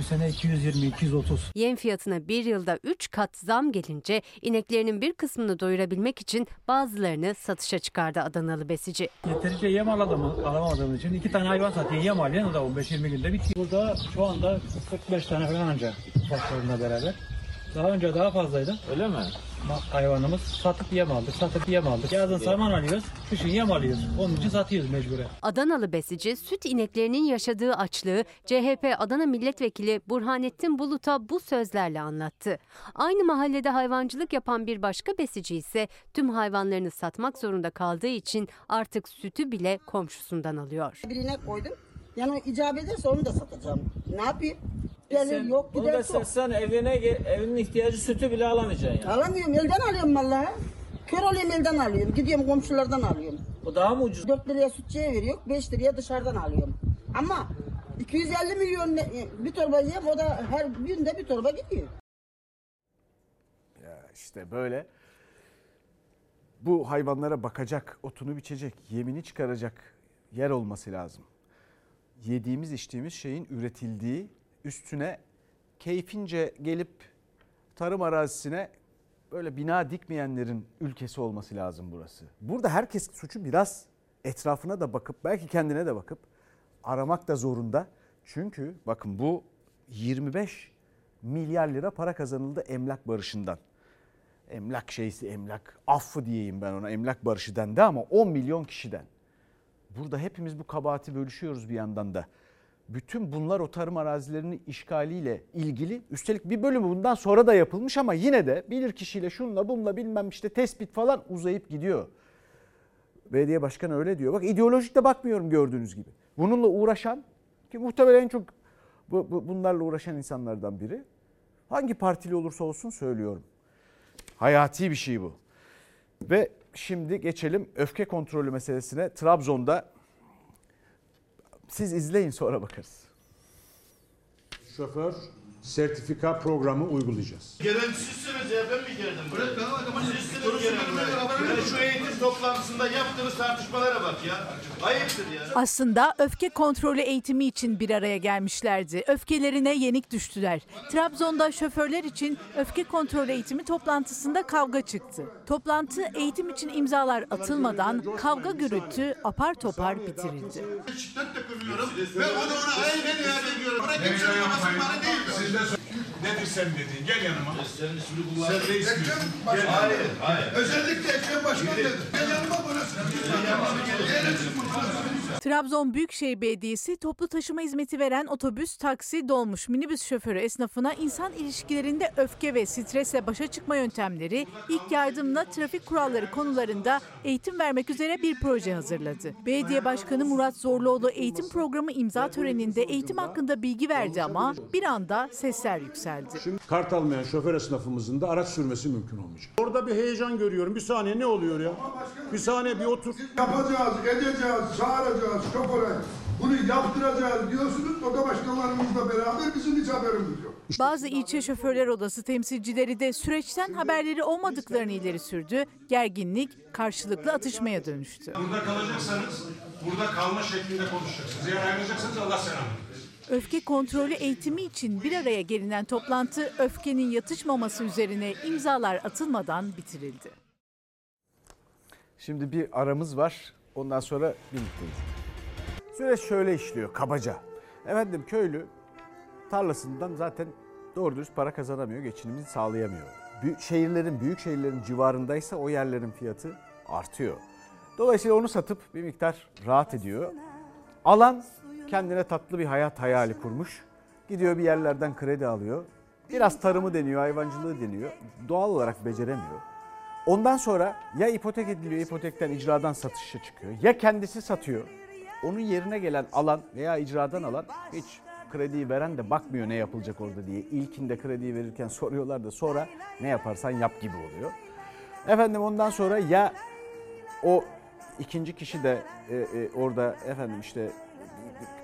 Bu sene 220-230. Yem fiyatına bir yılda 3 kat zam gelince ineklerinin bir kısmını doyurabilmek için bazılarını satışa çıkardı Adanalı besici. Yeterince yem alamadığımız, alamadığımız için iki tane hayvan satıyor. Yem alayan o da 15-20 günde bitiyor. Burada şu anda 45 tane falan ancak ufaklarına beraber. Daha önce daha fazlaydı. Öyle mi? Hayvanımız satıp yem aldık, satıp yem aldık. Yazın saman alıyoruz, kışın yem alıyoruz. Onun için satıyoruz mecburen. Adanalı besici süt ineklerinin yaşadığı açlığı CHP Adana Milletvekili Burhanettin Bulut'a bu sözlerle anlattı. Aynı mahallede hayvancılık yapan bir başka besici ise tüm hayvanlarını satmak zorunda kaldığı için artık sütü bile komşusundan alıyor. Birine koydum. Yani icap ederse onu da satacağım. Ne yapayım? Gelir yok gider da çok. satsan evine ge- evinin ihtiyacı sütü bile alamayacaksın yani. Alamıyorum elden alıyorum vallahi. Kör olayım elden alıyorum. Gidiyorum komşulardan alıyorum. O daha mı ucuz? 4 liraya sütçüye veriyor, 5 liraya dışarıdan alıyorum. Ama 250 milyon ne- bir torba yem o da her günde bir torba gidiyor. Ya işte böyle bu hayvanlara bakacak, otunu biçecek, yemini çıkaracak yer olması lazım. Yediğimiz içtiğimiz şeyin üretildiği üstüne keyfince gelip tarım arazisine böyle bina dikmeyenlerin ülkesi olması lazım burası. Burada herkes suçu biraz etrafına da bakıp belki kendine de bakıp aramak da zorunda. Çünkü bakın bu 25 milyar lira para kazanıldı emlak barışından. Emlak şeysi emlak affı diyeyim ben ona emlak barışı dendi ama 10 milyon kişiden. burada hepimiz bu kabahati bölüşüyoruz bir yandan da. Bütün bunlar o tarım arazilerinin işgaliyle ilgili. Üstelik bir bölümü bundan sonra da yapılmış ama yine de bilir kişiyle şunla bunla bilmem işte tespit falan uzayıp gidiyor. Belediye başkanı öyle diyor. Bak ideolojik de bakmıyorum gördüğünüz gibi. Bununla uğraşan ki muhtemelen en çok bu, bu- bunlarla uğraşan insanlardan biri. Hangi partili olursa olsun söylüyorum. Hayati bir şey bu. Ve şimdi geçelim öfke kontrolü meselesine. Trabzon'da siz izleyin sonra bakarız. Şoför sertifika programı uygulayacağız. Gelen sizsiniz ya ben mi geldim? Bırak bana bak ama sizsiniz gelen şu eğitim toplantısında yaptığınız tartışmalara bak ya. Ayıptır ya. Aslında öfke kontrolü eğitimi için bir araya gelmişlerdi. Öfkelerine yenik düştüler. Trabzon'da şoförler için öfke kontrolü eğitimi toplantısında kavga çıktı. Toplantı eğitim için imzalar atılmadan kavga gürültü apar topar bitirildi. Şiddetle kırıyorum ve onu ona aynen ediyorum. Kimsenin babası bana değil. Nedir sen dediğin? Gel yanıma. Sen ismini kullan. Sen reis misin? Ekrem Gel Başkan yanıma. dedi. Hayır. Özellikle Ekrem Başkan dedi. Gel yanıma burası. Trabzon Büyükşehir Belediyesi toplu taşıma hizmeti veren otobüs, taksi, dolmuş, minibüs şoförü esnafına insan ilişkilerinde öfke ve stresle başa çıkma yöntemleri, ilk yardımla trafik kuralları konularında eğitim vermek üzere bir proje hazırladı. Belediye Başkanı Murat Zorluoğlu eğitim programı imza töreninde eğitim hakkında bilgi verdi ama bir anda sesler yükseldi. Şimdi kart almayan şoför esnafımızın da araç sürmesi mümkün olmayacak. Orada bir heyecan görüyorum. Bir saniye ne oluyor ya? Bir saniye bir otur. Yapacağız, edeceğiz, çağıracağız şoföre. Bunu yaptıracağız diyorsunuz. O da başkanlarımızla beraber bizim hiç haberimiz yok. Bazı ilçe şoförler odası temsilcileri de süreçten haberleri olmadıklarını ileri sürdü. Gerginlik karşılıklı atışmaya dönüştü. Burada kalacaksanız burada kalma şeklinde konuşacaksınız. Eğer ayrılacaksanız Allah selamı. Öfke kontrolü eğitimi için bir araya gelinen toplantı öfkenin yatışmaması üzerine imzalar atılmadan bitirildi. Şimdi bir aramız var. Ondan sonra birlikteyiz. Süreç şöyle işliyor kabaca. Efendim köylü tarlasından zaten doğru dürüst para kazanamıyor, geçinimini sağlayamıyor. Büyük şehirlerin, büyük şehirlerin civarındaysa o yerlerin fiyatı artıyor. Dolayısıyla onu satıp bir miktar rahat ediyor. Alan kendine tatlı bir hayat hayali kurmuş. Gidiyor bir yerlerden kredi alıyor. Biraz tarımı deniyor, hayvancılığı deniyor. Doğal olarak beceremiyor. Ondan sonra ya ipotek ediliyor, ipotekten icradan satışa çıkıyor. Ya kendisi satıyor. Onun yerine gelen alan veya icradan alan hiç krediyi veren de bakmıyor ne yapılacak orada diye. İlkinde krediyi verirken (laughs) soruyorlar da sonra ne yaparsan yap gibi oluyor. Efendim ondan sonra ya o ikinci kişi de e, e, orada efendim işte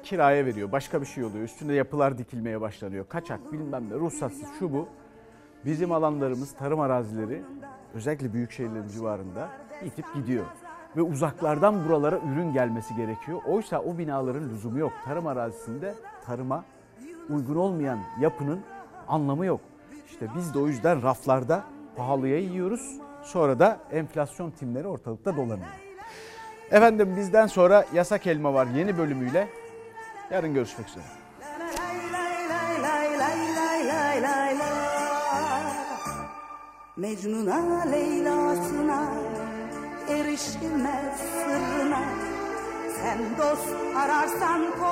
kiraya veriyor. Başka bir şey oluyor. Üstünde yapılar dikilmeye başlanıyor. Kaçak bilmem ne ruhsatsız şu bu. Bizim alanlarımız tarım arazileri özellikle büyük şehirlerin civarında itip gidiyor. Ve uzaklardan buralara ürün gelmesi gerekiyor. Oysa o binaların lüzumu yok. Tarım arazisinde tarıma uygun olmayan yapının anlamı yok. İşte biz de o yüzden raflarda pahalıya yiyoruz. Sonra da enflasyon timleri ortalıkta dolanıyor. Efendim bizden sonra Yasak Elma var yeni bölümüyle. Yarın görüşmek üzere. Mecnun'a Leyla'sına erişilmez sırrına Sen dost ararsan koş